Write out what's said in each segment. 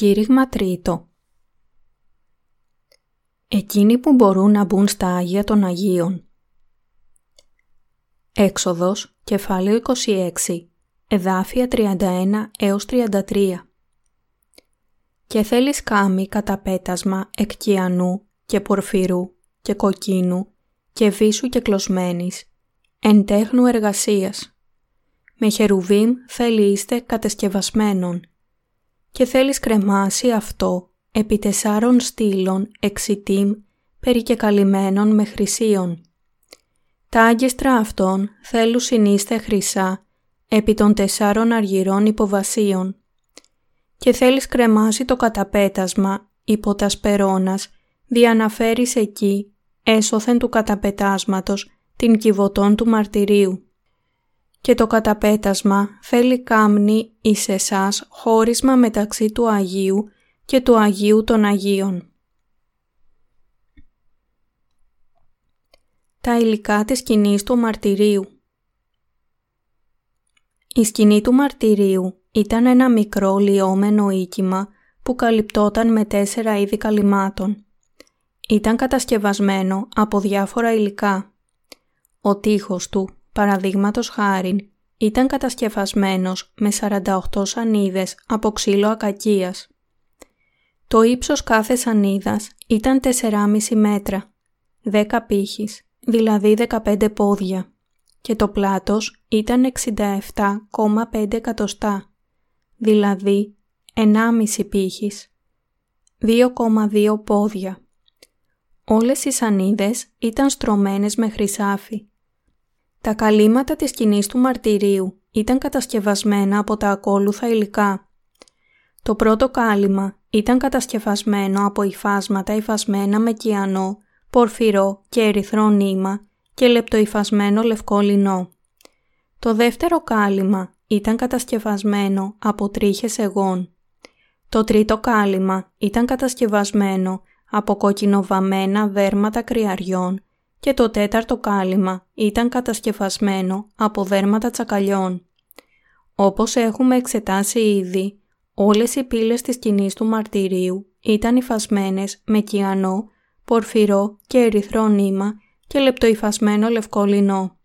Κήρυγμα τρίτο. Εκείνοι που μπορούν να μπουν στα Άγια των Αγίων. Έξοδος, κεφάλαιο 26, εδάφια 31 έως 33 Και θέλεις κάμι κατά πέτασμα εκκιανού και πορφυρού και κοκκίνου και βίσου και κλωσμένης, εν τέχνου εργασίας. Με χερουβίμ θέλει είστε κατεσκευασμένον και θέλεις κρεμάσει αυτό επί τεσσάρων στήλων εξιτήμ περικεκαλυμμένων με χρυσίων. Τα άγγεστρα αυτών θέλουν συνείστε χρυσά επί των τεσσάρων αργυρών υποβασίων και θέλεις κρεμάσει το καταπέτασμα υπό τας σπερώνας διαναφέρεις εκεί έσωθεν του καταπετάσματος την κυβωτών του μαρτυρίου και το καταπέτασμα θέλει κάμνη εις εσάς χώρισμα μεταξύ του Αγίου και του Αγίου των Αγίων. Τα υλικά της σκηνής του μαρτυρίου Η σκηνή του μαρτυρίου ήταν ένα μικρό λιώμενο οίκημα που καλυπτόταν με τέσσερα είδη καλυμμάτων. Ήταν κατασκευασμένο από διάφορα υλικά. Ο τείχος του παραδείγματος χάριν, ήταν κατασκευασμένος με 48 σανίδες από ξύλο ακακίας. Το ύψος κάθε σανίδας ήταν 4,5 μέτρα, 10 πύχης, δηλαδή 15 πόδια και το πλάτος ήταν 67,5 εκατοστά, δηλαδή 1,5 πύχης, 2,2 πόδια. Όλες οι σανίδες ήταν στρωμένες με χρυσάφι τα καλύματα της σκηνής του μαρτυρίου ήταν κατασκευασμένα από τα ακόλουθα υλικά. Το πρώτο κάλυμα ήταν κατασκευασμένο από υφάσματα υφασμένα με κιανό, πορφυρό και ερυθρό νήμα και λεπτοϊφασμένο λευκό λινό. Το δεύτερο κάλυμα ήταν κατασκευασμένο από τρίχες εγών. Το τρίτο κάλυμα ήταν κατασκευασμένο από κοκκινοβαμμένα δέρματα κρυαριών και το τέταρτο κάλυμα ήταν κατασκευασμένο από δέρματα τσακαλιών. Όπως έχουμε εξετάσει ήδη, όλες οι πύλες της σκηνής του μαρτυρίου ήταν υφασμένες με κιανό, πορφυρό και ερυθρό νήμα και λεπτοϊφασμένο λευκό λινό.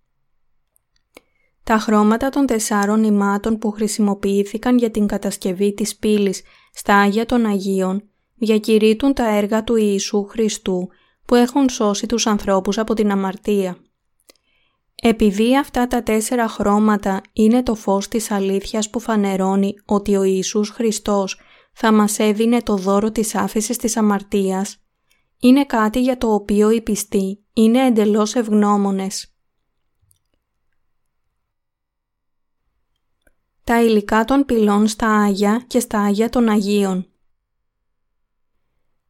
Τα χρώματα των τεσσάρων νημάτων που χρησιμοποιήθηκαν για την κατασκευή της πύλης στα Άγια των Αγίων διακηρύττουν τα έργα του Ιησού Χριστού που έχουν σώσει τους ανθρώπους από την αμαρτία. Επειδή αυτά τα τέσσερα χρώματα είναι το φως της αλήθειας που φανερώνει ότι ο Ιησούς Χριστός θα μας έδινε το δώρο της άφησης της αμαρτίας, είναι κάτι για το οποίο οι πιστοί είναι εντελώς ευγνώμονες. Τα υλικά των πυλών στα Άγια και στα Άγια των Αγίων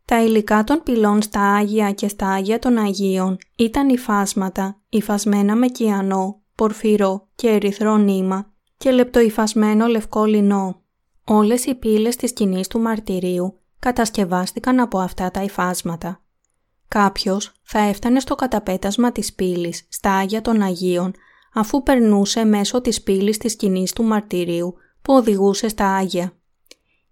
τα υλικά των πυλών στα Άγια και στα Άγια των Αγίων ήταν υφάσματα, υφασμένα με κιανό, πορφυρό και ερυθρό νήμα και λεπτοϊφασμένο λευκό λινό. Όλες οι πύλες της σκηνής του μαρτυρίου κατασκευάστηκαν από αυτά τα υφάσματα. Κάποιος θα έφτανε στο καταπέτασμα της πύλης στα Άγια των Αγίων αφού περνούσε μέσω της πύλης της σκηνής του μαρτυρίου που οδηγούσε στα Άγια.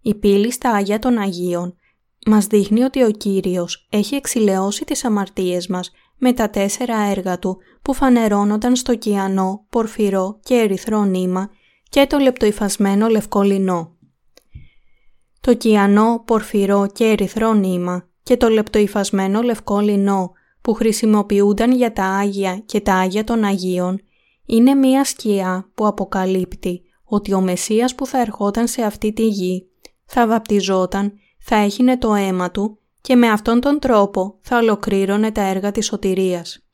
Η πύλη στα Άγια των Αγίων μας δείχνει ότι ο Κύριος έχει εξηλαιώσει τις αμαρτίες μας με τα τέσσερα έργα Του που φανερώνονταν στο κιανό, πορφυρό και ερυθρό νήμα και το λεπτοϊφασμένο λευκό λινό. Το κιανό, πορφυρό και ερυθρό νήμα και το λεπτοϊφασμένο λευκό λινό που χρησιμοποιούνταν για τα Άγια και τα Άγια των Αγίων είναι μία σκιά που αποκαλύπτει ότι ο Μεσσίας που θα ερχόταν σε αυτή τη γη θα βαπτιζόταν θα έχινε το αίμα του και με αυτόν τον τρόπο θα ολοκλήρωνε τα έργα της σωτηρίας.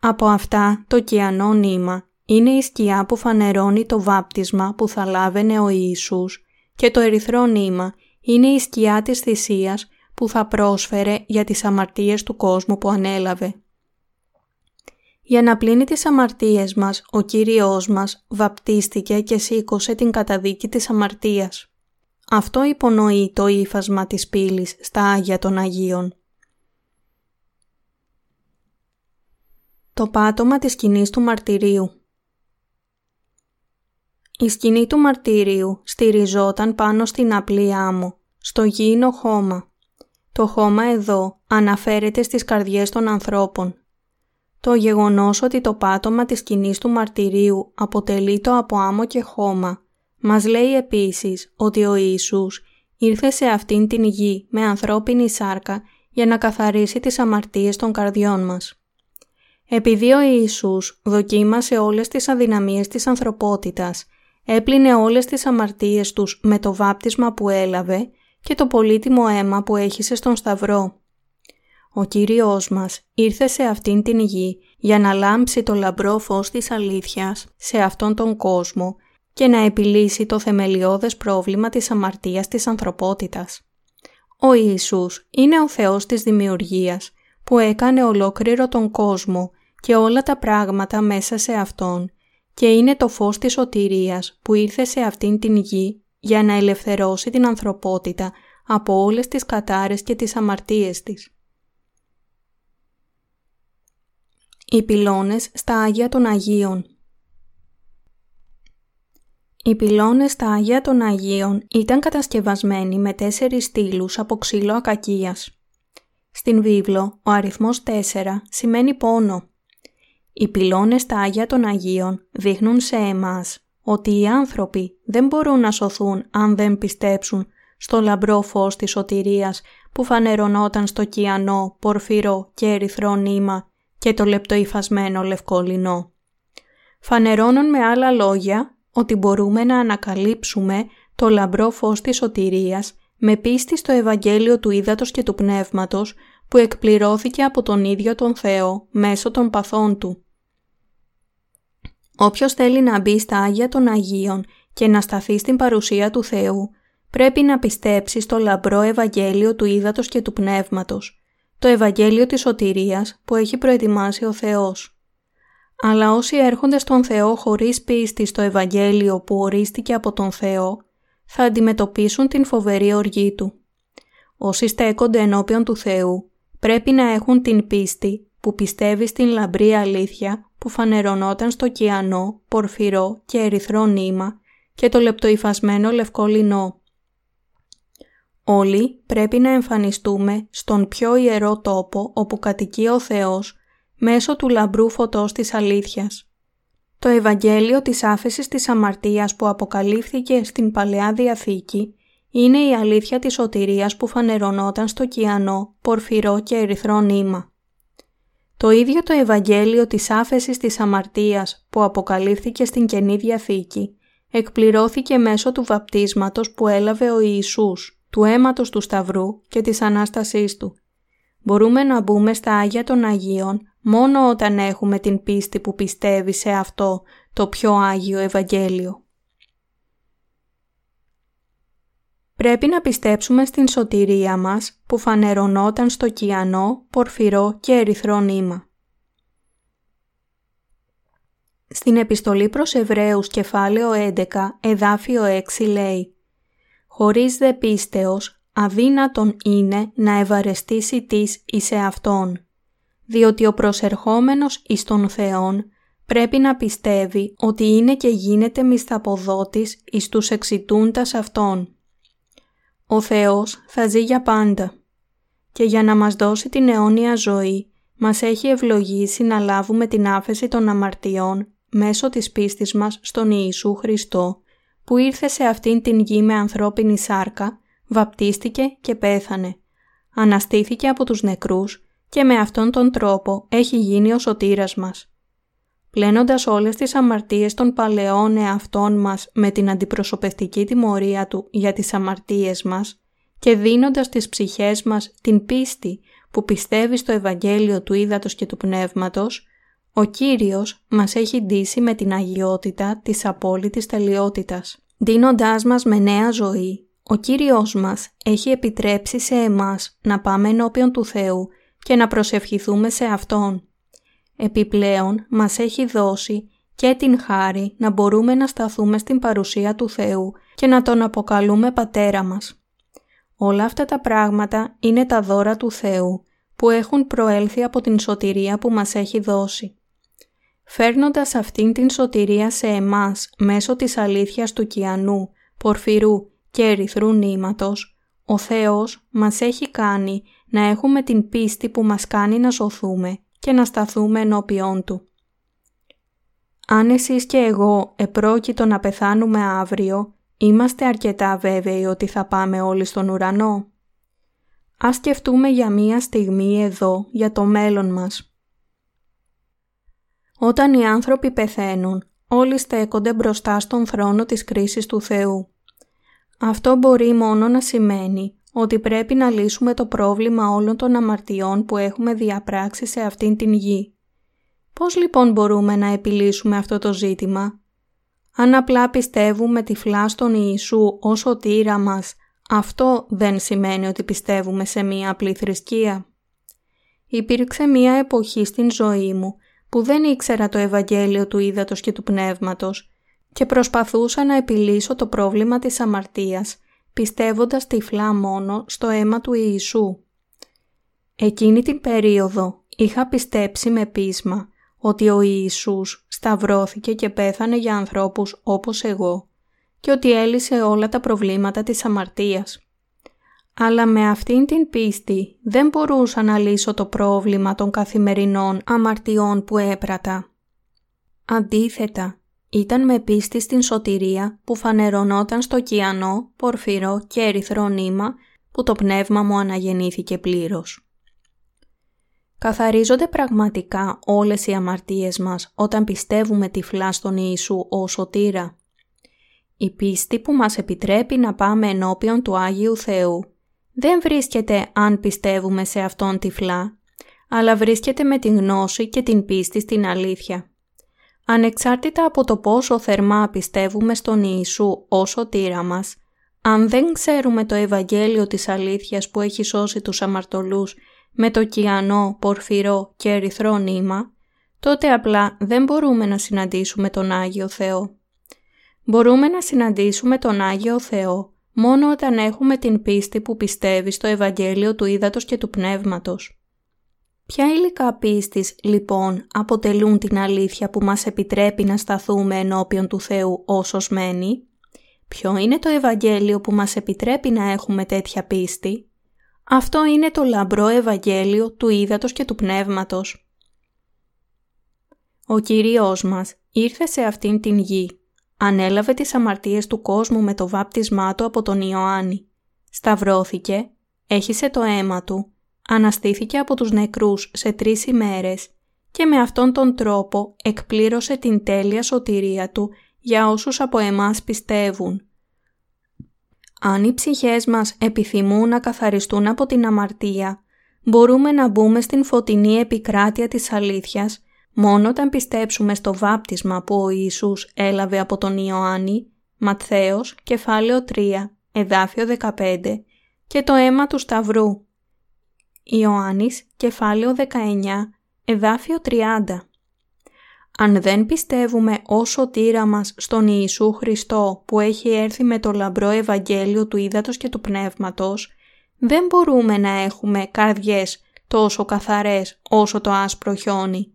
Από αυτά το κιανό νήμα είναι η σκιά που φανερώνει το βάπτισμα που θα λάβαινε ο Ιησούς και το ερυθρό νήμα είναι η σκιά της θυσίας που θα πρόσφερε για τις αμαρτίες του κόσμου που ανέλαβε. Για να πλύνει τις αμαρτίες μας, ο Κύριος μας βαπτίστηκε και σήκωσε την καταδίκη της αμαρτίας. Αυτό υπονοεί το ύφασμα της πύλης στα Άγια των Αγίων. Το πάτωμα της σκηνής του μαρτυρίου Η σκηνή του μαρτυρίου στηριζόταν πάνω στην απλή άμμο, στο γήινο χώμα. Το χώμα εδώ αναφέρεται στις καρδιές των ανθρώπων. Το γεγονός ότι το πάτωμα της σκηνής του μαρτυρίου αποτελεί το από άμμο και χώμα, μας λέει επίσης ότι ο Ιησούς ήρθε σε αυτήν την γη με ανθρώπινη σάρκα για να καθαρίσει τις αμαρτίες των καρδιών μας. Επειδή ο Ιησούς δοκίμασε όλες τις αδυναμίες της ανθρωπότητας, έπλυνε όλες τις αμαρτίες τους με το βάπτισμα που έλαβε και το πολύτιμο αίμα που έχησε στον Σταυρό. Ο Κύριος μας ήρθε σε αυτήν την γη για να λάμψει το λαμπρό φως της αλήθειας σε αυτόν τον κόσμο και να επιλύσει το θεμελιώδες πρόβλημα της αμαρτίας της ανθρωπότητας. Ο Ιησούς είναι ο Θεός της δημιουργίας που έκανε ολόκληρο τον κόσμο και όλα τα πράγματα μέσα σε Αυτόν και είναι το φως της σωτηρίας που ήρθε σε αυτήν την γη για να ελευθερώσει την ανθρωπότητα από όλες τις κατάρες και τις αμαρτίες της. Οι πυλώνες στα Άγια των Αγίων Οι πυλώνες στα Άγια των Αγίων ήταν κατασκευασμένοι με τέσσερις στήλους από ξύλο ακακίας. Στην βίβλο, ο αριθμός 4 σημαίνει πόνο. Οι πυλώνες στα Άγια των Αγίων δείχνουν σε εμάς ότι οι άνθρωποι δεν μπορούν να σωθούν αν δεν πιστέψουν στο λαμπρό φως της σωτηρίας που φανερωνόταν στο κιανό, πορφυρό και ερυθρό νήμα και το λεπτοϊφασμένο λευκό λινό. Φανερώνουν με άλλα λόγια ότι μπορούμε να ανακαλύψουμε το λαμπρό φως της σωτηρίας με πίστη στο Ευαγγέλιο του Ήδατος και του Πνεύματος που εκπληρώθηκε από τον ίδιο τον Θεό μέσω των παθών Του. Όποιος θέλει να μπει στα Άγια των Αγίων και να σταθεί στην παρουσία του Θεού, πρέπει να πιστέψει στο λαμπρό Ευαγγέλιο του Ήδατος και του Πνεύματος, το Ευαγγέλιο της Σωτηρίας που έχει προετοιμάσει ο Θεός. Αλλά όσοι έρχονται στον Θεό χωρίς πίστη στο Ευαγγέλιο που ορίστηκε από τον Θεό, θα αντιμετωπίσουν την φοβερή οργή Του. Όσοι στέκονται ενώπιον του Θεού, πρέπει να έχουν την πίστη που πιστεύει στην λαμπρή αλήθεια που φανερωνόταν στο κιανό, πορφυρό και ερυθρό νήμα και το λεπτοϊφασμένο λευκό λινό. Όλοι πρέπει να εμφανιστούμε στον πιο ιερό τόπο όπου κατοικεί ο Θεός μέσω του λαμπρού φωτός της αλήθειας. Το Ευαγγέλιο της άφεσης της αμαρτίας που αποκαλύφθηκε στην Παλαιά Διαθήκη είναι η αλήθεια της σωτηρίας που φανερωνόταν στο κιανό, πορφυρό και ερυθρό νήμα. Το ίδιο το Ευαγγέλιο της άφεσης της αμαρτίας που αποκαλύφθηκε στην Καινή Διαθήκη εκπληρώθηκε μέσω του βαπτίσματος που έλαβε ο Ιησούς, του αίματος του Σταυρού και της Ανάστασής Του. Μπορούμε να μπούμε στα Άγια των Αγίων μόνο όταν έχουμε την πίστη που πιστεύει σε αυτό το πιο Άγιο Ευαγγέλιο. Πρέπει να πιστέψουμε στην σωτηρία μας που φανερωνόταν στο κιανό, πορφυρό και ερυθρό νήμα. Στην επιστολή προς Εβραίους κεφάλαιο 11 εδάφιο 6 λέει «Χωρίς δε πίστεως αδύνατον είναι να ευαρεστήσει της εις αυτόν, διότι ο προσερχόμενος εις τον Θεόν πρέπει να πιστεύει ότι είναι και γίνεται μισθαποδότης εις τους εξητούντας Αυτόν. Ο Θεός θα ζει για πάντα και για να μας δώσει την αιώνια ζωή μας έχει ευλογήσει να λάβουμε την άφεση των αμαρτιών μέσω της πίστης μας στον Ιησού Χριστό που ήρθε σε αυτήν την γη με ανθρώπινη σάρκα, βαπτίστηκε και πέθανε. Αναστήθηκε από τους νεκρούς και με αυτόν τον τρόπο έχει γίνει ο σωτήρας μας πλένοντας όλες τις αμαρτίες των παλαιών εαυτών μας με την αντιπροσωπευτική τιμωρία Του για τις αμαρτίες μας και δίνοντας τις ψυχές μας την πίστη που πιστεύει στο Ευαγγέλιο του Ήδατος και του Πνεύματος, ο Κύριος μας έχει ντύσει με την αγιότητα της απόλυτης τελειότητας. Δίνοντάς μας με νέα ζωή, ο Κύριος μας έχει επιτρέψει σε εμάς να πάμε ενώπιον του Θεού και να προσευχηθούμε σε Αυτόν Επιπλέον μας έχει δώσει και την χάρη να μπορούμε να σταθούμε στην παρουσία του Θεού και να Τον αποκαλούμε Πατέρα μας. Όλα αυτά τα πράγματα είναι τα δώρα του Θεού που έχουν προέλθει από την σωτηρία που μας έχει δώσει. Φέρνοντας αυτήν την σωτηρία σε εμάς μέσω της αλήθειας του κιανού, πορφυρού και ερυθρού νήματος, ο Θεός μας έχει κάνει να έχουμε την πίστη που μας κάνει να σωθούμε και να σταθούμε ενώπιόν Του. Αν εσείς και εγώ επρόκειτο να πεθάνουμε αύριο, είμαστε αρκετά βέβαιοι ότι θα πάμε όλοι στον ουρανό. Ας σκεφτούμε για μία στιγμή εδώ για το μέλλον μας. Όταν οι άνθρωποι πεθαίνουν, όλοι στέκονται μπροστά στον θρόνο της κρίσης του Θεού. Αυτό μπορεί μόνο να σημαίνει ότι πρέπει να λύσουμε το πρόβλημα όλων των αμαρτιών που έχουμε διαπράξει σε αυτήν την γη. Πώς λοιπόν μπορούμε να επιλύσουμε αυτό το ζήτημα; Αν απλά πιστεύουμε τυφλά στον Ιησού ως σωτήρα μας, αυτό δεν σημαίνει ότι πιστεύουμε σε μία απλή θρησκεία. Υπήρξε μία εποχή στην ζωή μου που δεν ήξερα το Ευαγγέλιο του Ήδατος και του Πνεύματος και προσπαθούσα να επιλύσω το πρόβλημα της αμαρτίας πιστεύοντας τυφλά μόνο στο αίμα του Ιησού. Εκείνη την περίοδο είχα πιστέψει με πείσμα ότι ο Ιησούς σταυρώθηκε και πέθανε για ανθρώπους όπως εγώ και ότι έλυσε όλα τα προβλήματα της αμαρτίας. Αλλά με αυτήν την πίστη δεν μπορούσα να λύσω το πρόβλημα των καθημερινών αμαρτιών που έπρατα. Αντίθετα, ήταν με πίστη στην σωτηρία που φανερωνόταν στο κιανό, πορφυρό και ερυθρό νήμα που το πνεύμα μου αναγεννήθηκε πλήρως. Καθαρίζονται πραγματικά όλες οι αμαρτίες μας όταν πιστεύουμε τυφλά στον Ιησού ως σωτήρα; Η πίστη που μας επιτρέπει να πάμε ενώπιον του Άγιου Θεού δεν βρίσκεται αν πιστεύουμε σε Αυτόν τυφλά, αλλά βρίσκεται με την γνώση και την πίστη στην αλήθεια. Ανεξάρτητα από το πόσο θερμά πιστεύουμε στον Ιησού όσο τύρα μας, αν δεν ξέρουμε το Ευαγγέλιο της αλήθειας που έχει σώσει τους αμαρτωλούς με το κιανό, πορφυρό και ερυθρό νήμα, τότε απλά δεν μπορούμε να συναντήσουμε τον Άγιο Θεό. Μπορούμε να συναντήσουμε τον Άγιο Θεό μόνο όταν έχουμε την πίστη που πιστεύει στο Ευαγγέλιο του Ήδατος και του Πνεύματος. Ποια υλικά πίστης, λοιπόν, αποτελούν την αλήθεια που μας επιτρέπει να σταθούμε ενώπιον του Θεού όσο σμένει; Ποιο είναι το Ευαγγέλιο που μας επιτρέπει να έχουμε τέτοια πίστη; Αυτό είναι το λαμπρό Ευαγγέλιο του Ήδατος και του Πνεύματος. Ο Κύριος μας ήρθε σε αυτήν την γη. Ανέλαβε τις αμαρτίες του κόσμου με το βάπτισμά του από τον Ιωάννη. Σταυρώθηκε, έχισε το αίμα του αναστήθηκε από τους νεκρούς σε τρεις ημέρες και με αυτόν τον τρόπο εκπλήρωσε την τέλεια σωτηρία Του για όσους από εμάς πιστεύουν. Αν οι ψυχές μας επιθυμούν να καθαριστούν από την αμαρτία, μπορούμε να μπούμε στην φωτεινή επικράτεια της αλήθειας μόνο όταν πιστέψουμε στο βάπτισμα που ο Ιησούς έλαβε από τον Ιωάννη, Ματθαίος, κεφάλαιο 3, εδάφιο 15, και το αίμα του Σταυρού, Ιωάννης, κεφάλαιο 19, εδάφιο 30. Αν δεν πιστεύουμε όσο τύρα μας στον Ιησού Χριστό που έχει έρθει με το λαμπρό Ευαγγέλιο του Ήδατος και του Πνεύματος, δεν μπορούμε να έχουμε καρδιές τόσο καθαρές όσο το άσπρο χιόνι.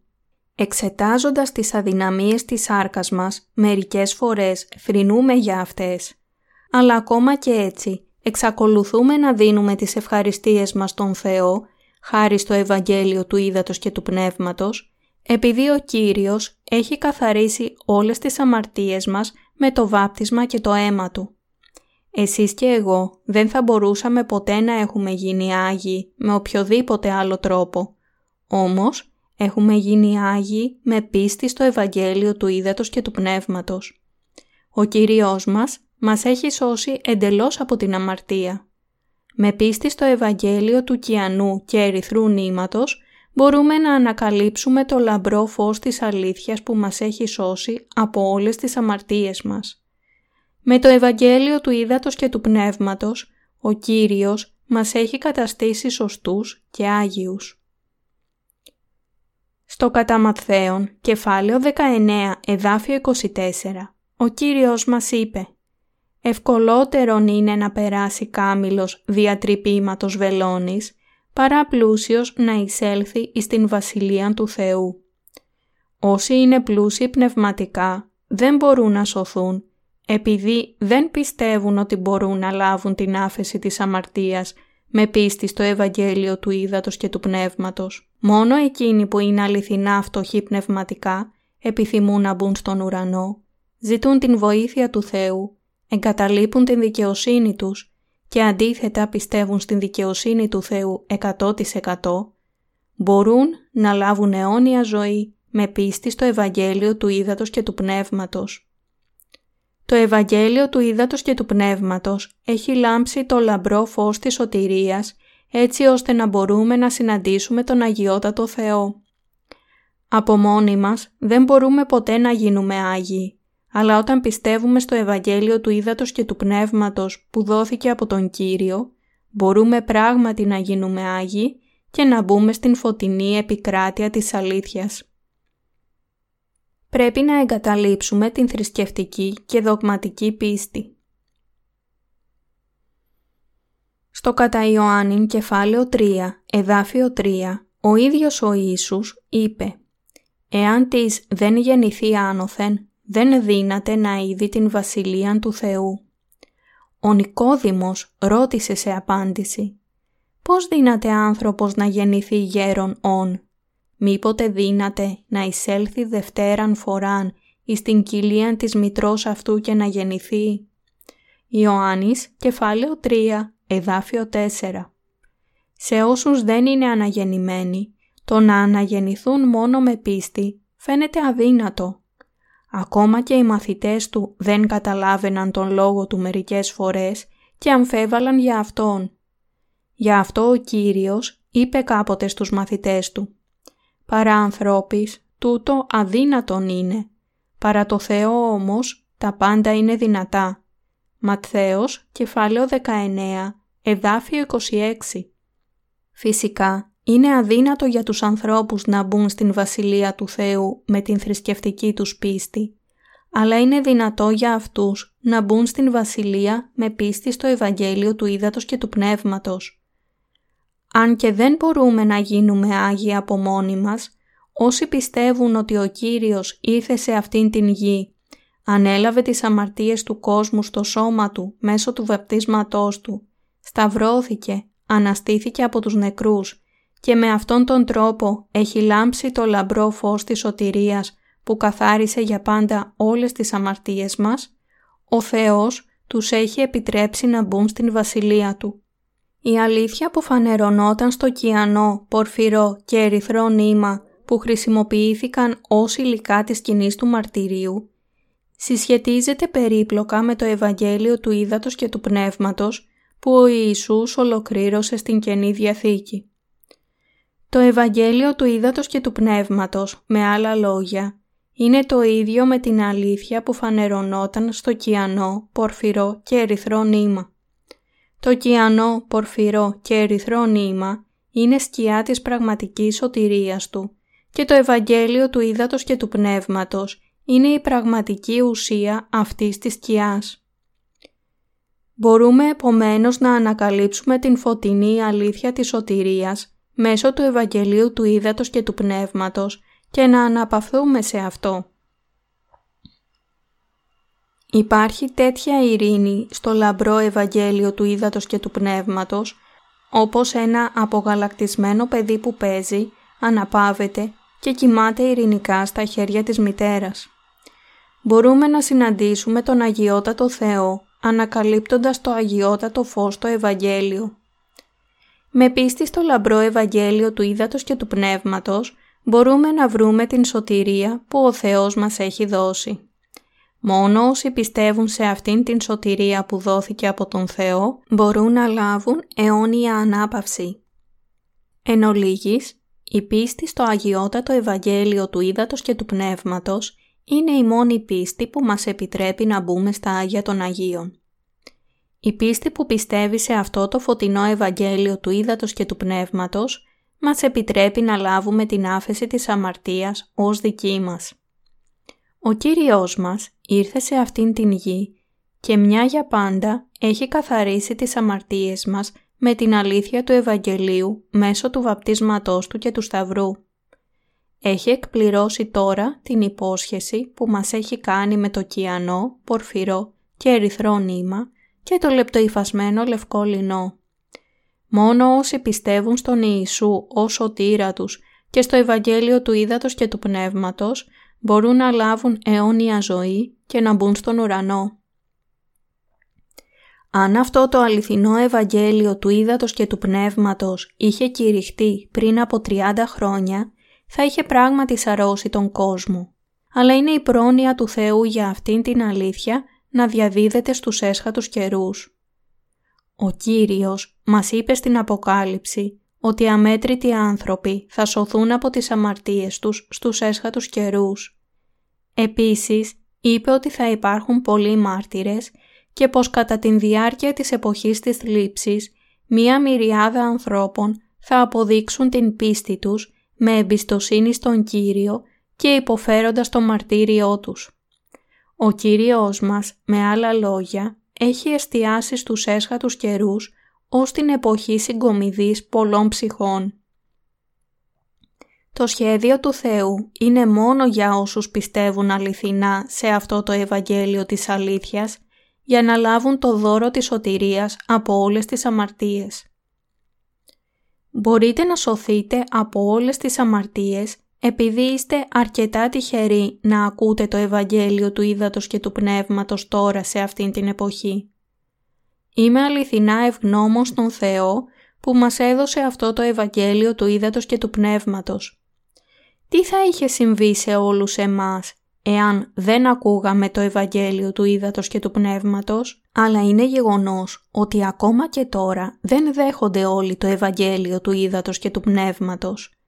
Εξετάζοντας τις αδυναμίες της σάρκας μας, μερικές φορές θρυνούμε για αυτές. Αλλά ακόμα και έτσι, εξακολουθούμε να δίνουμε τις ευχαριστίες μας στον Θεό, χάρη στο Ευαγγέλιο του Ήδατος και του Πνεύματος, επειδή ο Κύριος έχει καθαρίσει όλες τις αμαρτίες μας με το βάπτισμα και το αίμα Του. Εσείς και εγώ δεν θα μπορούσαμε ποτέ να έχουμε γίνει Άγιοι με οποιοδήποτε άλλο τρόπο. Όμως, έχουμε γίνει Άγιοι με πίστη στο Ευαγγέλιο του Ήδατος και του Πνεύματος. Ο Κύριος μας μας έχει σώσει εντελώς από την αμαρτία. Με πίστη στο Ευαγγέλιο του Κιανού και Ερυθρού Νήματος μπορούμε να ανακαλύψουμε το λαμπρό φως της αλήθειας που μας έχει σώσει από όλες τις αμαρτίες μας. Με το Ευαγγέλιο του Ήδατος και του Πνεύματος, ο Κύριος μας έχει καταστήσει σωστούς και Άγιους. Στο κατά κεφάλαιο 19, εδάφιο 24, ο Κύριος μας είπε Ευκολότερον είναι να περάσει κάμιλος διατρυπήματος βελόνης, παρά πλούσιος να εισέλθει εις την Βασιλεία του Θεού. Όσοι είναι πλούσιοι πνευματικά δεν μπορούν να σωθούν, επειδή δεν πιστεύουν ότι μπορούν να λάβουν την άφεση της αμαρτίας με πίστη στο Ευαγγέλιο του Ήδατος και του Πνεύματος. Μόνο εκείνοι που είναι αληθινά φτωχοί πνευματικά επιθυμούν να μπουν στον ουρανό, ζητούν την βοήθεια του Θεού, εγκαταλείπουν την δικαιοσύνη τους και αντίθετα πιστεύουν στην δικαιοσύνη του Θεού 100% μπορούν να λάβουν αιώνια ζωή με πίστη στο Ευαγγέλιο του Ήδατος και του Πνεύματος. Το Ευαγγέλιο του Ήδατος και του Πνεύματος έχει λάμψει το λαμπρό φως της σωτηρίας έτσι ώστε να μπορούμε να συναντήσουμε τον Αγιότατο Θεό. Από μόνοι μας δεν μπορούμε ποτέ να γίνουμε Άγιοι, αλλά όταν πιστεύουμε στο Ευαγγέλιο του Ήδατος και του Πνεύματος που δόθηκε από τον Κύριο, μπορούμε πράγματι να γίνουμε Άγιοι και να μπούμε στην φωτεινή επικράτεια της αλήθειας. Πρέπει να εγκαταλείψουμε την θρησκευτική και δογματική πίστη. Στο κατά Ιωάννην κεφάλαιο 3, εδάφιο 3, ο ίδιος ο Ιησούς είπε «Εάν της δεν γεννηθεί άνωθεν, δεν δύναται να είδει την Βασιλεία του Θεού». Ο Νικόδημος ρώτησε σε απάντηση «Πώς δύναται άνθρωπος να γεννηθεί γέρον όν» μήποτε δύναται να εισέλθει δευτέραν φοράν εις την κοιλία της μητρός αυτού και να γεννηθεί. Ιωάννης, κεφάλαιο 3, εδάφιο 4 Σε όσους δεν είναι αναγεννημένοι, το να αναγεννηθούν μόνο με πίστη φαίνεται αδύνατο. Ακόμα και οι μαθητές του δεν καταλάβαιναν τον λόγο του μερικές φορές και αμφέβαλαν για Αυτόν. Γι' αυτό ο Κύριος είπε κάποτε στους μαθητές του «Παρά ανθρώπης, τούτο αδύνατον είναι. Παρά το Θεό όμως, τα πάντα είναι δυνατά». Ματθαίος, κεφάλαιο 19, εδάφιο 26. Φυσικά, είναι αδύνατο για τους ανθρώπους να μπουν στην Βασιλεία του Θεού με την θρησκευτική τους πίστη, αλλά είναι δυνατό για αυτούς να μπουν στην Βασιλεία με πίστη στο Ευαγγέλιο του Ήδατος και του Πνεύματος. Αν και δεν μπορούμε να γίνουμε Άγιοι από μόνοι μας, όσοι πιστεύουν ότι ο Κύριος ήρθε σε αυτήν την γη, ανέλαβε τις αμαρτίες του κόσμου στο σώμα του μέσω του βαπτίσματός του, σταυρώθηκε, αναστήθηκε από τους νεκρούς και με αυτόν τον τρόπο έχει λάμψει το λαμπρό φως της σωτηρίας που καθάρισε για πάντα όλες τις αμαρτίες μας, ο Θεός τους έχει επιτρέψει να μπουν στην βασιλεία Του. Η αλήθεια που φανερωνόταν στο κιανό, πορφυρό και ερυθρό νήμα που χρησιμοποιήθηκαν ως υλικά της σκηνής του μαρτυρίου, συσχετίζεται περίπλοκα με το Ευαγγέλιο του Ήδατος και του Πνεύματος που ο Ιησούς ολοκλήρωσε στην Καινή Διαθήκη. Το Ευαγγέλιο του Ήδατος και του Πνεύματος, με άλλα λόγια, είναι το ίδιο με την αλήθεια που φανερωνόταν στο κιανό, πορφυρό και ερυθρό νήμα. Το κιανό, πορφυρό και ερυθρό νήμα είναι σκιά της πραγματικής σωτηρίας του και το Ευαγγέλιο του Ήδατος και του Πνεύματος είναι η πραγματική ουσία αυτής της σκιάς. Μπορούμε επομένως να ανακαλύψουμε την φωτεινή αλήθεια της σωτηρίας μέσω του Ευαγγελίου του Ήδατος και του Πνεύματος και να αναπαυθούμε σε αυτό. Υπάρχει τέτοια ειρήνη στο λαμπρό Ευαγγέλιο του Ήδατος και του Πνεύματος, όπως ένα απογαλακτισμένο παιδί που παίζει, αναπαύεται και κοιμάται ειρηνικά στα χέρια της μητέρας. Μπορούμε να συναντήσουμε τον Αγιότατο Θεό, ανακαλύπτοντας το Αγιότατο Φως στο Ευαγγέλιο. Με πίστη στο λαμπρό Ευαγγέλιο του Ήδατος και του Πνεύματος, μπορούμε να βρούμε την σωτηρία που ο Θεός μας έχει δώσει. Μόνο όσοι πιστεύουν σε αυτήν την σωτηρία που δόθηκε από τον Θεό μπορούν να λάβουν αιώνια ανάπαυση. Εν ολίγης, η πίστη στο αγιότατο Ευαγγέλιο του Ήδατος και του Πνεύματος είναι η μόνη πίστη που μας επιτρέπει να μπούμε στα Άγια των Αγίων. Η πίστη που πιστεύει σε αυτό το φωτεινό Ευαγγέλιο του Ήδατος και του Πνεύματος μας επιτρέπει να λάβουμε την άφεση της αμαρτίας ως δική μας. Ο Κύριος μας ήρθε σε αυτήν την γη και μια για πάντα έχει καθαρίσει τις αμαρτίες μας με την αλήθεια του Ευαγγελίου μέσω του βαπτίσματός του και του Σταυρού. Έχει εκπληρώσει τώρα την υπόσχεση που μας έχει κάνει με το κιανό, πορφυρό και ερυθρό νήμα και το λεπτοϊφασμένο λευκό λινό. Μόνο όσοι πιστεύουν στον Ιησού ως σωτήρα τους και στο Ευαγγέλιο του Ήδατος και του Πνεύματος μπορούν να λάβουν αιώνια ζωή και να μπουν στον ουρανό. Αν αυτό το αληθινό Ευαγγέλιο του Ήδατος και του Πνεύματος είχε κηρυχτεί πριν από 30 χρόνια, θα είχε πράγματι σαρώσει τον κόσμο. Αλλά είναι η πρόνοια του Θεού για αυτήν την αλήθεια να διαδίδεται στους έσχατους καιρούς. Ο Κύριος μας είπε στην Αποκάλυψη ότι αμέτρητοι άνθρωποι θα σωθούν από τις αμαρτίες τους στους έσχατους καιρούς. Επίσης, είπε ότι θα υπάρχουν πολλοί μάρτυρες και πως κατά την διάρκεια της εποχής της θλίψης, μία μυριάδα ανθρώπων θα αποδείξουν την πίστη τους με εμπιστοσύνη στον Κύριο και υποφέροντας το μαρτύριό τους. Ο Κύριος μας, με άλλα λόγια, έχει εστιάσει στους έσχατους καιρούς ως την εποχή συγκομιδής πολλών ψυχών. Το σχέδιο του Θεού είναι μόνο για όσους πιστεύουν αληθινά σε αυτό το Ευαγγέλιο της αλήθειας για να λάβουν το δώρο της σωτηρίας από όλες τις αμαρτίες. Μπορείτε να σωθείτε από όλες τις αμαρτίες επειδή είστε αρκετά τυχεροί να ακούτε το Ευαγγέλιο του Ήδατος και του Πνεύματος τώρα σε αυτήν την εποχή. Είμαι αληθινά ευγνώμων στον Θεό που μας έδωσε αυτό το Ευαγγέλιο του Ήδατος και του Πνεύματος. Τι θα είχε συμβεί σε όλους εμάς εάν δεν ακούγαμε το Ευαγγέλιο του Ήδατος και του Πνεύματος, αλλά είναι γεγονός ότι ακόμα και τώρα δεν δέχονται όλοι το Ευαγγέλιο του Ήδατος και του Πνεύματος.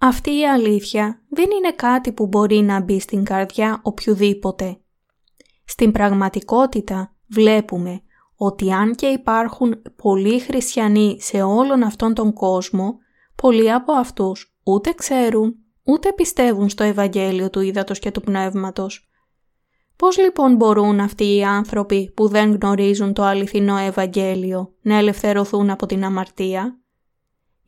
Αυτή η αλήθεια δεν είναι κάτι που μπορεί να μπει στην καρδιά οποιοδήποτε. Στην πραγματικότητα βλέπουμε ότι αν και υπάρχουν πολλοί χριστιανοί σε όλον αυτόν τον κόσμο, πολλοί από αυτούς ούτε ξέρουν, ούτε πιστεύουν στο Ευαγγέλιο του Ήδατος και του Πνεύματος. Πώς λοιπόν μπορούν αυτοί οι άνθρωποι που δεν γνωρίζουν το αληθινό Ευαγγέλιο να ελευθερωθούν από την αμαρτία;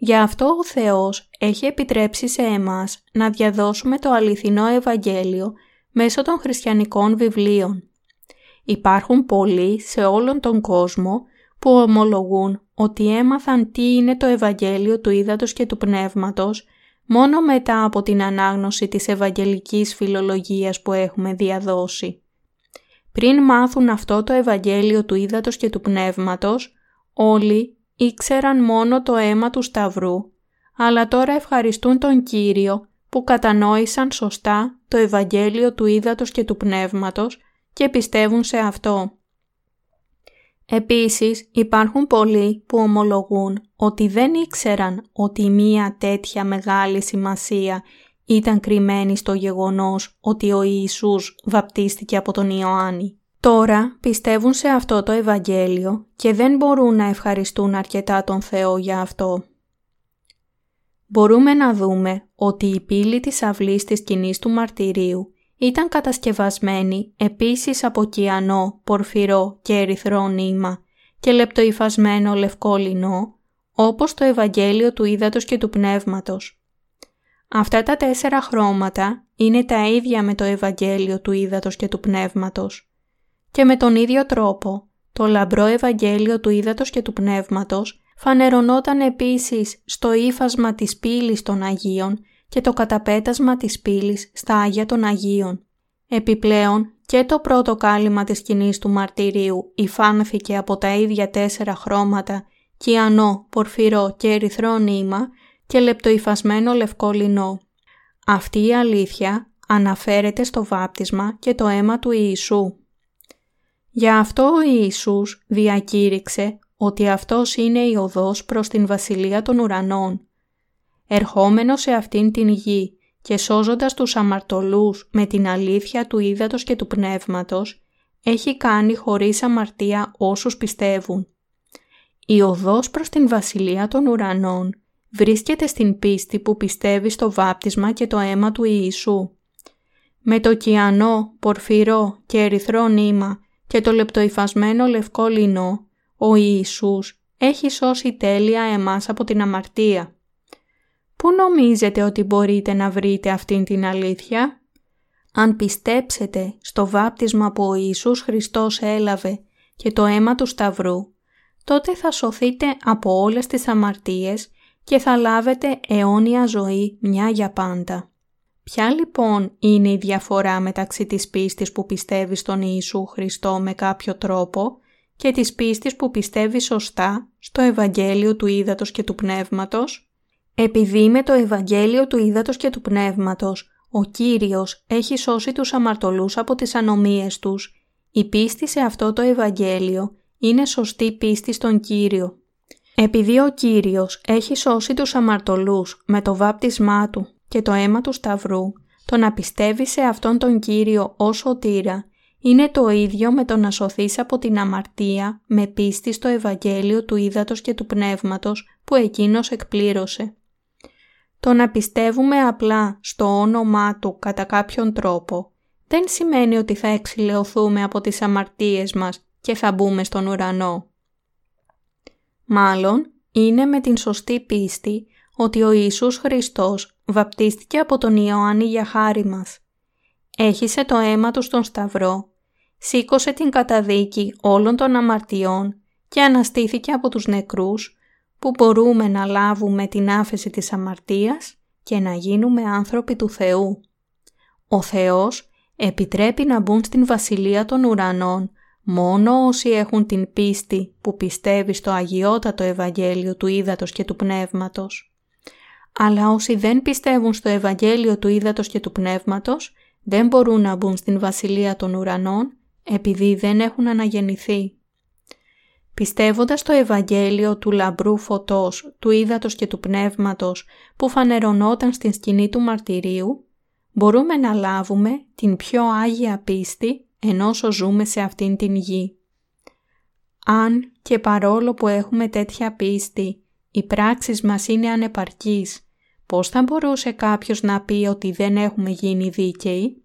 Γι' αυτό ο Θεός έχει επιτρέψει σε εμάς να διαδώσουμε το αληθινό Ευαγγέλιο μέσω των χριστιανικών βιβλίων. Υπάρχουν πολλοί σε όλον τον κόσμο που ομολογούν ότι έμαθαν τι είναι το Ευαγγέλιο του Ήδατος και του Πνεύματος μόνο μετά από την ανάγνωση της Ευαγγελικής φιλολογίας που έχουμε διαδώσει. Πριν μάθουν αυτό το Ευαγγέλιο του Ήδατος και του Πνεύματος, όλοι ήξεραν μόνο το αίμα του Σταυρού, αλλά τώρα ευχαριστούν τον Κύριο που κατανόησαν σωστά το Ευαγγέλιο του Ήδατος και του Πνεύματος και πιστεύουν σε αυτό. Επίσης υπάρχουν πολλοί που ομολογούν ότι δεν ήξεραν ότι μία τέτοια μεγάλη σημασία ήταν κρυμμένη στο γεγονός ότι ο Ιησούς βαπτίστηκε από τον Ιωάννη. Τώρα πιστεύουν σε αυτό το Ευαγγέλιο και δεν μπορούν να ευχαριστούν αρκετά τον Θεό για αυτό. Μπορούμε να δούμε ότι η πύλη της αυλής της κοινής του μαρτυρίου ήταν κατασκευασμένη επίσης από κιανό, πορφυρό και ερυθρό νήμα και λεπτοϊφασμένο λευκό λινό, όπως το Ευαγγέλιο του Ήδατος και του Πνεύματος. Αυτά τα τέσσερα χρώματα είναι τα ίδια με το Ευαγγέλιο του Ήδατος και του Πνεύματος. Και με τον ίδιο τρόπο, το λαμπρό Ευαγγέλιο του Ήδατος και του Πνεύματος φανερωνόταν επίσης στο ύφασμα της πύλης των Αγίων και το καταπέτασμα της πύλης στα Άγια των Αγίων. Επιπλέον και το πρώτο κάλυμα της σκηνής του μαρτυρίου υφάνθηκε από τα ίδια τέσσερα χρώματα κιανό, πορφυρό και ερυθρό νήμα και λεπτοϊφασμένο λευκό λινό. Αυτή η αλήθεια αναφέρεται στο βάπτισμα και το αίμα του Ιησού. Γι' αυτό ο Ιησούς διακήρυξε ότι αυτός είναι η οδός προς την Βασιλεία των Ουρανών ερχόμενος σε αυτήν την γη και σώζοντας τους αμαρτωλούς με την αλήθεια του ύδατος και του πνεύματος, έχει κάνει χωρίς αμαρτία όσους πιστεύουν. Η οδός προς την Βασιλεία των Ουρανών βρίσκεται στην πίστη που πιστεύει στο βάπτισμα και το αίμα του Ιησού. Με το κιανό, πορφυρό και ερυθρό νήμα και το λεπτοϊφασμένο λευκό λινό, ο Ιησούς έχει σώσει τέλεια εμάς από την αμαρτία. Πού νομίζετε ότι μπορείτε να βρείτε αυτήν την αλήθεια; αν πιστέψετε στο βάπτισμα που ο Ιησούς Χριστός έλαβε και το αίμα του Σταυρού, τότε θα σωθείτε από όλες τις αμαρτίες και θα λάβετε αιώνια ζωή μια για πάντα. Ποια λοιπόν είναι η διαφορά μεταξύ της πίστης που πιστεύει στον Ιησού Χριστό με κάποιο τρόπο και της πίστης που πιστεύει σωστά στο Ευαγγέλιο του Ήδατος και του Πνεύματος; Επειδή με το Ευαγγέλιο του Ήδατος και του Πνεύματος ο Κύριος έχει σώσει τους αμαρτωλούς από τις ανομίες τους, η πίστη σε αυτό το Ευαγγέλιο είναι σωστή πίστη στον Κύριο. Επειδή ο Κύριος έχει σώσει τους αμαρτωλούς με το βάπτισμά Του και το αίμα του Σταυρού, το να πιστεύει σε αυτόν τον Κύριο ως σωτήρα είναι το ίδιο με το να σωθείς από την αμαρτία με πίστη στο Ευαγγέλιο του Ήδατος και του Πνεύματος που Εκείνος εκπλήρωσε. Το να πιστεύουμε απλά στο όνομά Του κατά κάποιον τρόπο δεν σημαίνει ότι θα εξηλαιωθούμε από τις αμαρτίες μας και θα μπούμε στον ουρανό. Μάλλον είναι με την σωστή πίστη ότι ο Ιησούς Χριστός βαπτίστηκε από τον Ιωάννη για χάρη μας. Έχισε το αίμα του στον Σταυρό, σήκωσε την καταδίκη όλων των αμαρτιών και αναστήθηκε από τους νεκρούς που μπορούμε να λάβουμε την άφεση της αμαρτίας και να γίνουμε άνθρωποι του Θεού. Ο Θεός επιτρέπει να μπουν στην Βασιλεία των Ουρανών μόνο όσοι έχουν την πίστη που πιστεύει στο αγιότατο Ευαγγέλιο του Ήδατος και του Πνεύματος. Αλλά όσοι δεν πιστεύουν στο Ευαγγέλιο του Ήδατος και του Πνεύματος δεν μπορούν να μπουν στην Βασιλεία των Ουρανών επειδή δεν έχουν αναγεννηθεί. Πιστεύοντας το Ευαγγέλιο του λαμπρού φωτός, του ύδατος και του πνεύματος που φανερωνόταν στην σκηνή του μαρτυρίου, μπορούμε να λάβουμε την πιο άγια πίστη ενώ ζούμε σε αυτήν την γη. Αν και παρόλο που έχουμε τέτοια πίστη, οι πράξεις μας είναι ανεπαρκείς, πώς θα μπορούσε κάποιος να πει ότι δεν έχουμε γίνει δίκαιοι;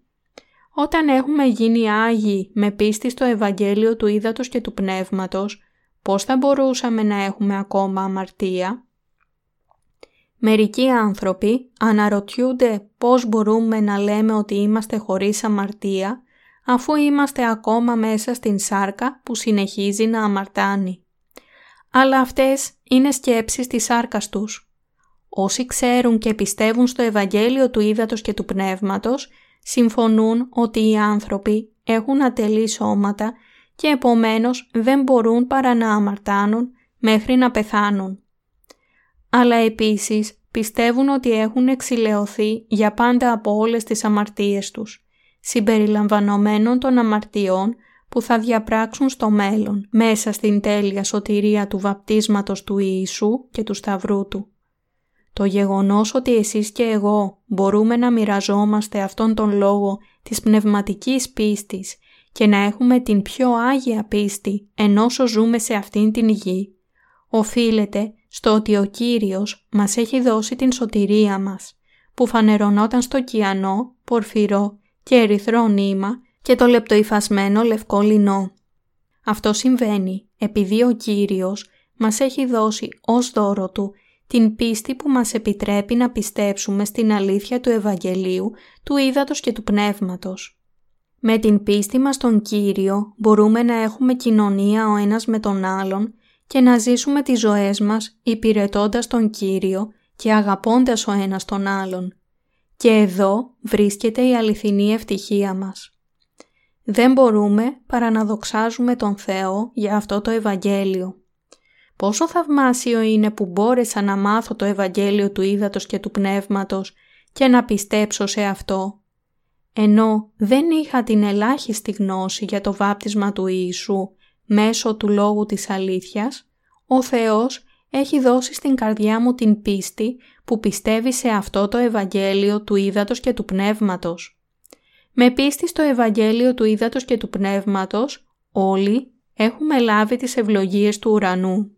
Όταν έχουμε γίνει Άγιοι με πίστη στο Ευαγγέλιο του Ήδατος και του Πνεύματος, πώς θα μπορούσαμε να έχουμε ακόμα αμαρτία; Μερικοί άνθρωποι αναρωτιούνται πώς μπορούμε να λέμε ότι είμαστε χωρίς αμαρτία αφού είμαστε ακόμα μέσα στην σάρκα που συνεχίζει να αμαρτάνει. Αλλά αυτές είναι σκέψεις της σάρκας τους. Όσοι ξέρουν και πιστεύουν στο Ευαγγέλιο του Ήδατος και του Πνεύματος, συμφωνούν ότι οι άνθρωποι έχουν ατελεί σώματα και επομένως δεν μπορούν παρά να αμαρτάνουν μέχρι να πεθάνουν. Αλλά επίσης πιστεύουν ότι έχουν εξηλαιωθεί για πάντα από όλες τις αμαρτίες τους συμπεριλαμβανομένων των αμαρτιών που θα διαπράξουν στο μέλλον μέσα στην τέλεια σωτηρία του βαπτίσματος του Ιησού και του Σταυρού Του. Το γεγονός ότι εσείς και εγώ μπορούμε να μοιραζόμαστε αυτόν τον λόγο της πνευματικής πίστης και να έχουμε την πιο άγια πίστη ενώ ζούμε σε αυτήν την γη, οφείλεται στο ότι ο Κύριος μας έχει δώσει την σωτηρία μας, που φανερωνόταν στο κιανό, πορφυρό και ερυθρό νήμα και το λεπτοϊφασμένο λευκό λινό. Αυτό συμβαίνει επειδή ο Κύριος μας έχει δώσει ως δώρο Του την πίστη που μας επιτρέπει να πιστέψουμε στην αλήθεια του Ευαγγελίου, του Ήδατος και του Πνεύματος. Με την πίστη μας στον Κύριο μπορούμε να έχουμε κοινωνία ο ένας με τον άλλον και να ζήσουμε τις ζωές μας υπηρετώντας τον Κύριο και αγαπώντας ο ένας τον άλλον. Και εδώ βρίσκεται η αληθινή ευτυχία μας. Δεν μπορούμε παρά να δοξάζουμε τον Θεό για αυτό το Ευαγγέλιο. Πόσο θαυμάσιο είναι που μπόρεσα να μάθω το Ευαγγέλιο του Ήδατος και του Πνεύματος και να πιστέψω σε αυτό. Ενώ δεν είχα την ελάχιστη γνώση για το βάπτισμα του Ιησού μέσω του λόγου της αλήθειας, ο Θεός έχει δώσει στην καρδιά μου την πίστη που πιστεύει σε αυτό το Ευαγγέλιο του Ήδατος και του Πνεύματος. Με πίστη στο Ευαγγέλιο του Ήδατος και του Πνεύματος, όλοι έχουμε λάβει τις ευλογίες του ουρανού.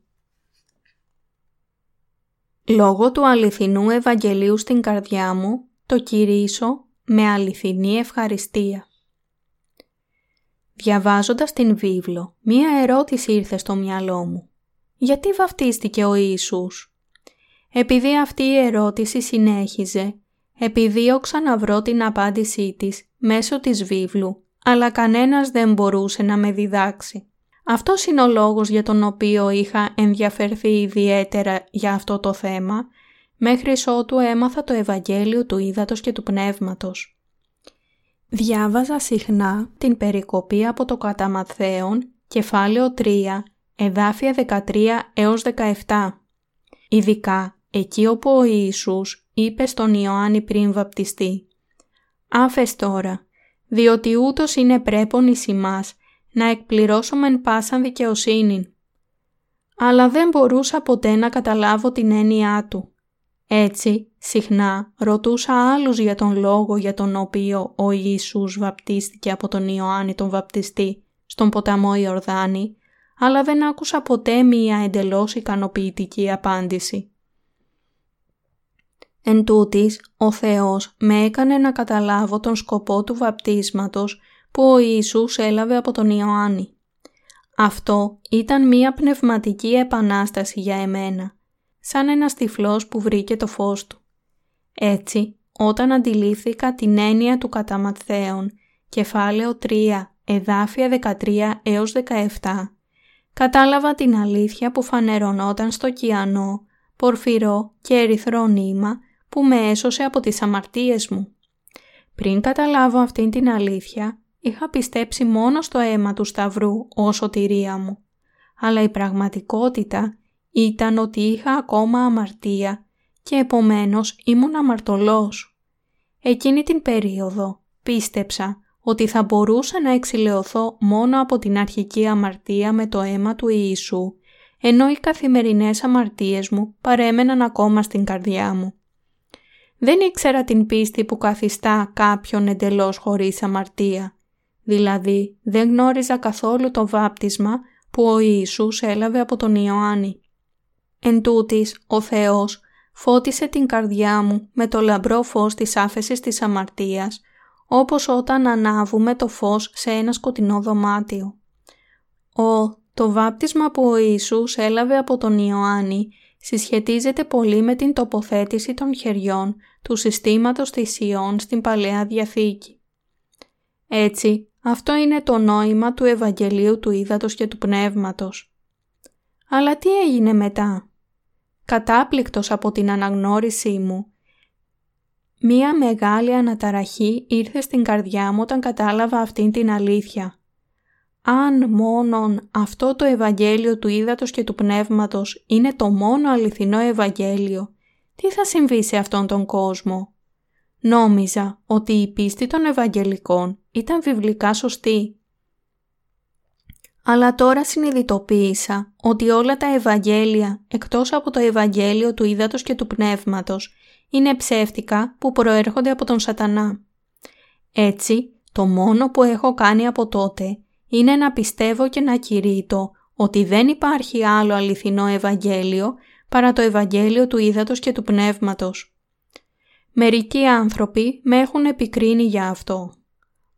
Λόγω του αληθινού Ευαγγελίου στην καρδιά μου, το κηρύσω με αληθινή ευχαριστία. Διαβάζοντας την βίβλο, μία ερώτηση ήρθε στο μυαλό μου. Γιατί βαφτίστηκε ο Ιησούς; Επειδή αυτή η ερώτηση συνέχιζε, επιδίωξα να βρω την απάντησή της μέσω της βίβλου, αλλά κανένας δεν μπορούσε να με διδάξει. Αυτός είναι ο λόγος για τον οποίο είχα ενδιαφερθεί ιδιαίτερα για αυτό το θέμα, μέχρι ότου έμαθα το Ευαγγέλιο του Ήδατος και του Πνεύματος. Διάβαζα συχνά την περικοπή από το κατά κεφάλαιο 3, εδάφια 13 έως 17. Ειδικά εκεί όπου ο Ιησούς είπε στον Ιωάννη πριν βαπτιστεί «Άφες τώρα, διότι ούτως είναι πρέπον εις ημάς να εκπληρώσουμε πάσαν δικαιοσύνη». Αλλά δεν μπορούσα ποτέ να καταλάβω την έννοιά του. Έτσι, συχνά ρωτούσα άλλους για τον λόγο για τον οποίο ο Ιησούς βαπτίστηκε από τον Ιωάννη τον βαπτιστή στον ποταμό Ιορδάνη, αλλά δεν άκουσα ποτέ μία εντελώς ικανοποιητική απάντηση. Εν τούτης, ο Θεός με έκανε να καταλάβω τον σκοπό του βαπτίσματος που ο Ιησούς έλαβε από τον Ιωάννη. Αυτό ήταν μία πνευματική επανάσταση για εμένα, σαν ένας τυφλός που βρήκε το φως του. Έτσι, όταν αντιλήφθηκα την έννοια του κατά κεφάλαιο 3, εδάφια 13 έως 17, κατάλαβα την αλήθεια που φανερωνόταν στο κιανό, πορφυρό και ερυθρό νήμα που με έσωσε από τις αμαρτίες μου. Πριν καταλάβω αυτήν την αλήθεια, είχα πιστέψει μόνο στο αίμα του Σταυρού ως σωτηρία μου. Αλλά η πραγματικότητα ήταν ότι είχα ακόμα αμαρτία και επομένως ήμουν αμαρτωλός. Εκείνη την περίοδο πίστεψα ότι θα μπορούσα να εξηλαιωθώ μόνο από την αρχική αμαρτία με το αίμα του Ιησού, ενώ οι καθημερινές αμαρτίες μου παρέμεναν ακόμα στην καρδιά μου. Δεν ήξερα την πίστη που καθιστά κάποιον εντελώς χωρίς αμαρτία. Δηλαδή, δεν γνώριζα καθόλου το βάπτισμα που ο Ιησούς έλαβε από τον Ιωάννη. Εν τούτης, ο Θεός φώτισε την καρδιά μου με το λαμπρό φως της άφεσης της αμαρτίας, όπως όταν ανάβουμε το φως σε ένα σκοτεινό δωμάτιο. Ο, το βάπτισμα που ο Ιησούς έλαβε από τον Ιωάννη συσχετίζεται πολύ με την τοποθέτηση των χεριών του συστήματος θυσιών στην Παλαιά Διαθήκη. Έτσι, αυτό είναι το νόημα του Ευαγγελίου του Ήδατος και του Πνεύματος. Αλλά τι έγινε μετά; Κατάπληκτος από την αναγνώρισή μου, μία μεγάλη αναταραχή ήρθε στην καρδιά μου όταν κατάλαβα αυτήν την αλήθεια αν μόνον αυτό το Ευαγγέλιο του Ήδατος και του Πνεύματος είναι το μόνο αληθινό Ευαγγέλιο, τι θα συμβεί σε αυτόν τον κόσμο; Νόμιζα ότι η πίστη των Ευαγγελικών ήταν βιβλικά σωστή. Αλλά τώρα συνειδητοποίησα ότι όλα τα Ευαγγέλια εκτός από το Ευαγγέλιο του Ήδατος και του Πνεύματος είναι ψεύτικα που προέρχονται από τον σατανά. Έτσι, το μόνο που έχω κάνει από τότε είναι να πιστεύω και να κηρύττω ότι δεν υπάρχει άλλο αληθινό Ευαγγέλιο παρά το Ευαγγέλιο του Ήδατος και του Πνεύματος. Μερικοί άνθρωποι με έχουν επικρίνει για αυτό.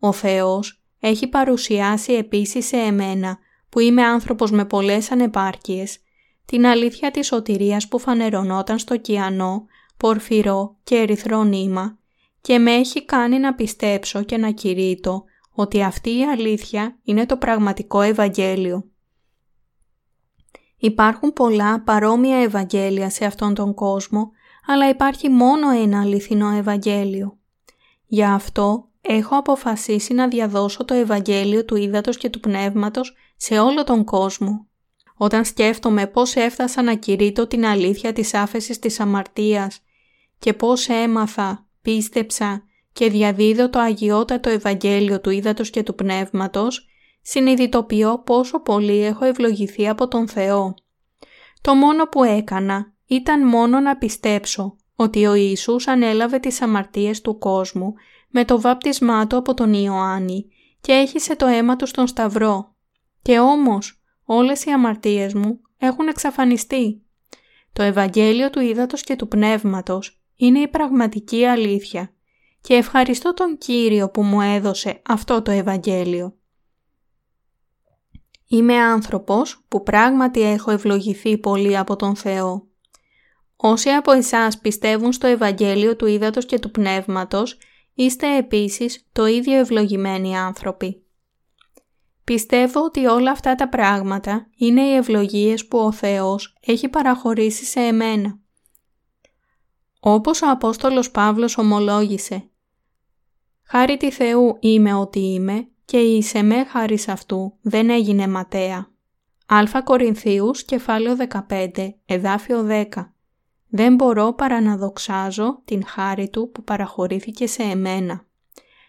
Ο Θεός έχει παρουσιάσει επίσης σε εμένα, που είμαι άνθρωπος με πολλές ανεπάρκειες, την αλήθεια της σωτηρίας που φανερωνόταν στο κιανό, πορφυρό και ερυθρό νήμα και με έχει κάνει να πιστέψω και να κηρύττω ότι αυτή η αλήθεια είναι το πραγματικό Ευαγγέλιο. Υπάρχουν πολλά παρόμοια Ευαγγέλια σε αυτόν τον κόσμο, αλλά υπάρχει μόνο ένα αληθινό Ευαγγέλιο. Γι' αυτό έχω αποφασίσει να διαδώσω το Ευαγγέλιο του Ήδατος και του Πνεύματος σε όλο τον κόσμο. Όταν σκέφτομαι πώς έφτασα να κηρύττω την αλήθεια της άφεσης της αμαρτίας και πώς έμαθα, πίστεψα και διαδίδω το αγιότατο Ευαγγέλιο του Ήδατος και του Πνεύματος, συνειδητοποιώ πόσο πολύ έχω ευλογηθεί από τον Θεό. Το μόνο που έκανα ήταν μόνο να πιστέψω ότι ο Ιησούς ανέλαβε τις αμαρτίες του κόσμου με το βάπτισμά του από τον Ιωάννη και έχισε το αίμα του στον Σταυρό. Και όμως όλες οι αμαρτίες μου έχουν εξαφανιστεί. Το Ευαγγέλιο του Ήδατος και του Πνεύματος είναι η πραγματική αλήθεια και ευχαριστώ τον Κύριο που μου έδωσε αυτό το Ευαγγέλιο. Είμαι άνθρωπος που πράγματι έχω ευλογηθεί πολύ από τον Θεό. Όσοι από εσάς πιστεύουν στο Ευαγγέλιο του Ήδατος και του Πνεύματος, είστε επίσης το ίδιο ευλογημένοι άνθρωποι. Πιστεύω ότι όλα αυτά τα πράγματα είναι οι ευλογίες που ο Θεός έχει παραχωρήσει σε εμένα. Όπως ο Απόστολος Παύλος ομολόγησε «Χάρη τη Θεού είμαι ότι είμαι και η σε με χάρις αυτού δεν έγινε ματέα». Α Κορινθίους κεφάλαιο 15 εδάφιο 10 «Δεν μπορώ παρά να δοξάζω την χάρη του που παραχωρήθηκε σε εμένα».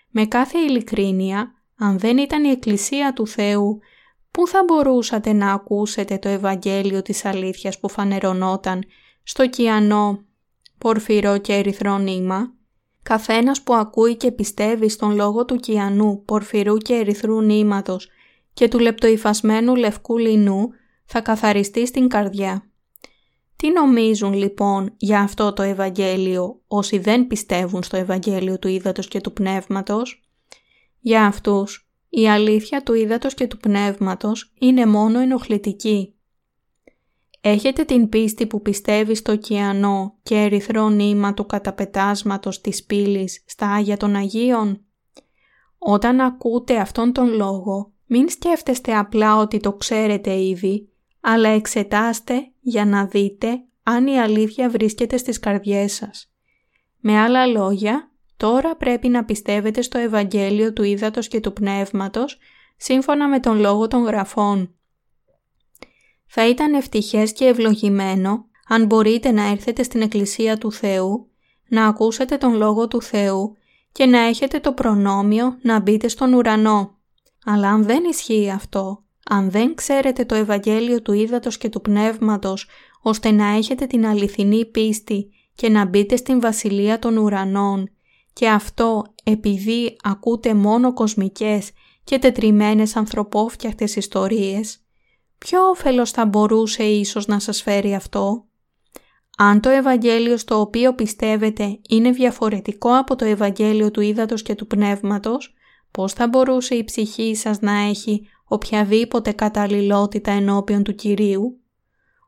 Με κάθε ειλικρίνεια αν δεν ήταν η Εκκλησία του Θεού, πού θα μπορούσατε να ακούσετε το Ευαγγέλιο της αλήθειας που φανερωνόταν στο κιανό, πορφυρό και ερυθρό νήμα; Καθένας που ακούει και πιστεύει στον λόγο του κιανού, πορφυρού και ερυθρού νήματος και του λεπτοϊφασμένου λευκού λινού θα καθαριστεί στην καρδιά. Τι νομίζουν λοιπόν για αυτό το Ευαγγέλιο όσοι δεν πιστεύουν στο Ευαγγέλιο του Ήδατος και του Πνεύματος; Για αυτούς, η αλήθεια του ύδατος και του πνεύματος είναι μόνο ενοχλητική. Έχετε την πίστη που πιστεύεις στο ωκεανό και ερυθρό νήμα του καταπετάσματος της πύλης στα Άγια των Αγίων; Όταν ακούτε αυτόν τον λόγο, μην σκέφτεστε απλά ότι το ξέρετε ήδη, αλλά εξετάστε για να δείτε αν η αλήθεια βρίσκεται στις καρδιές σας. Με άλλα λόγια, Τώρα πρέπει να πιστεύετε στο Ευαγγέλιο του Ήδατος και του Πνεύματος, σύμφωνα με τον λόγο των Γραφών. Θα ήταν ευτυχές και ευλογημένο αν μπορείτε να έρθετε στην Εκκλησία του Θεού, να ακούσετε τον Λόγο του Θεού και να έχετε το προνόμιο να μπείτε στον ουρανό. Αλλά αν δεν ισχύει αυτό, αν δεν ξέρετε το Ευαγγέλιο του Ήδατος και του Πνεύματος, ώστε να έχετε την αληθινή πίστη και να μπείτε στην Βασιλεία των Ουρανών και αυτό επειδή ακούτε μόνο κοσμικές και τετριμένες ανθρωπόφτιαχτες ιστορίες, ποιο όφελος θα μπορούσε ίσως να σας φέρει αυτό; Αν το Ευαγγέλιο στο οποίο πιστεύετε είναι διαφορετικό από το Ευαγγέλιο του Ήδατος και του Πνεύματος, πώς θα μπορούσε η ψυχή σας να έχει οποιαδήποτε καταλληλότητα ενώπιον του Κυρίου;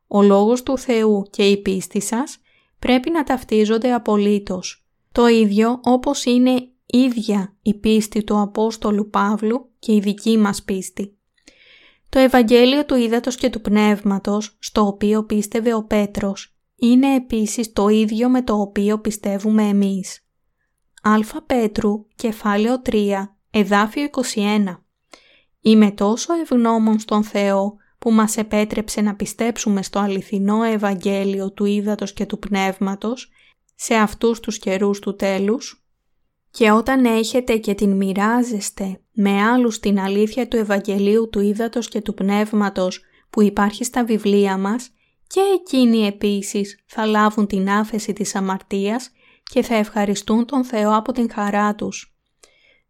Ο Λόγος του Θεού και η πίστη σας πρέπει να ταυτίζονται απολύτως το ίδιο όπως είναι ίδια η πίστη του Απόστολου Παύλου και η δική μας πίστη. Το Ευαγγέλιο του Ήδατος και του Πνεύματος, στο οποίο πίστευε ο Πέτρος, είναι επίσης το ίδιο με το οποίο πιστεύουμε εμείς. Α Πέτρου, κεφάλαιο 3, εδάφιο 21. Είμαι τόσο ευγνώμων στον Θεό που μας επέτρεψε να πιστέψουμε στο αληθινό Ευαγγέλιο του Ήδατος και του Πνεύματος σε αυτούς τους καιρούς του τέλους και όταν έχετε και την μοιράζεστε με άλλους την αλήθεια του Ευαγγελίου του Ήδατος και του Πνεύματος που υπάρχει στα βιβλία μας και εκείνοι επίσης θα λάβουν την άφεση της αμαρτίας και θα ευχαριστούν τον Θεό από την χαρά τους.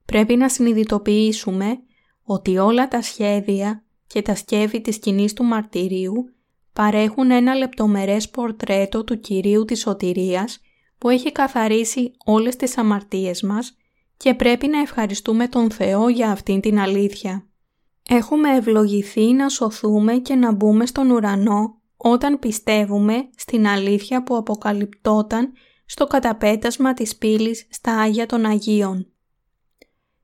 Πρέπει να συνειδητοποιήσουμε ότι όλα τα σχέδια και τα σκεύη της κοινή του μαρτυρίου παρέχουν ένα λεπτομερές πορτρέτο του Κυρίου της Σωτηρίας που έχει καθαρίσει όλες τις αμαρτίες μας και πρέπει να ευχαριστούμε τον Θεό για αυτήν την αλήθεια. Έχουμε ευλογηθεί να σωθούμε και να μπούμε στον ουρανό όταν πιστεύουμε στην αλήθεια που αποκαλυπτόταν στο καταπέτασμα της πύλης στα Άγια των Αγίων.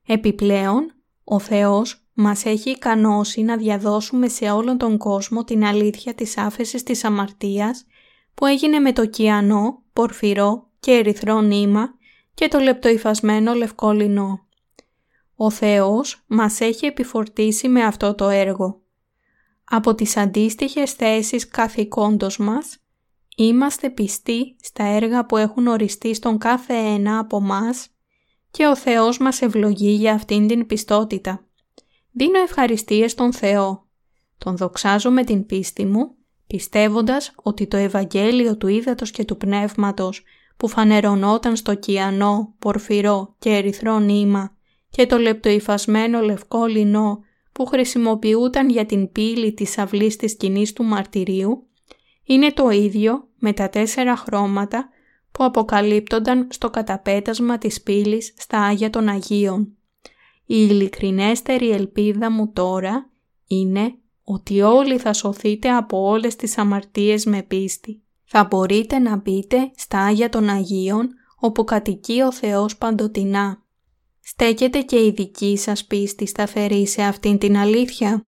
Επιπλέον, ο Θεός μας έχει ικανώσει να διαδώσουμε σε όλον τον κόσμο την αλήθεια της άφεσης της αμαρτίας που έγινε με το κιανό, πορφυρό και ερυθρό νήμα και το λεπτοϊφασμένο λευκό λινό. Ο Θεός μας έχει επιφορτήσει με αυτό το έργο. Από τις αντίστοιχες θέσεις καθηκόντος μας, είμαστε πιστοί στα έργα που έχουν οριστεί στον κάθε ένα από μας και ο Θεός μας ευλογεί για αυτήν την πιστότητα. Δίνω ευχαριστίες στον Θεό. Τον δοξάζω με την πίστη μου, πιστεύοντας ότι το Ευαγγέλιο του Ήδατος και του Πνεύματος που φανερωνόταν στο κιανό, πορφυρό και ερυθρό νήμα και το λεπτοϊφασμένο λευκό λινό που χρησιμοποιούταν για την πύλη της αυλής της σκηνής του μαρτυρίου, είναι το ίδιο με τα τέσσερα χρώματα που αποκαλύπτονταν στο καταπέτασμα της πύλης στα Άγια των Αγίων. Η ειλικρινέστερη ελπίδα μου τώρα είναι ότι όλοι θα σωθείτε από όλες τις αμαρτίες με πίστη θα μπορείτε να μπείτε στα Άγια των Αγίων όπου κατοικεί ο Θεός παντοτινά. Στέκεται και η δική σας πίστη σταθερή σε αυτήν την αλήθεια.